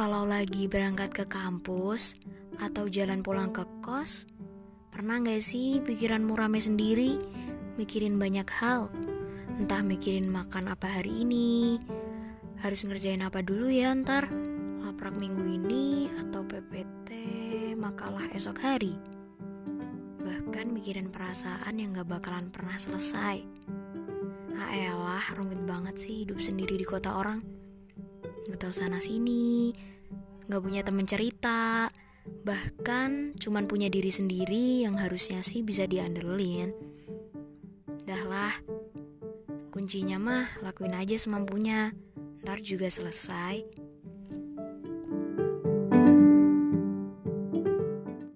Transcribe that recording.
kalau lagi berangkat ke kampus atau jalan pulang ke kos, pernah gak sih pikiranmu rame sendiri, mikirin banyak hal? Entah mikirin makan apa hari ini, harus ngerjain apa dulu ya ntar, laprak minggu ini atau PPT makalah esok hari. Bahkan mikirin perasaan yang gak bakalan pernah selesai. Aelah, rumit banget sih hidup sendiri di kota orang. Gak tau sana sini, gak punya temen cerita, bahkan cuman punya diri sendiri yang harusnya sih bisa diandelin. Dah lah, kuncinya mah lakuin aja semampunya, ntar juga selesai.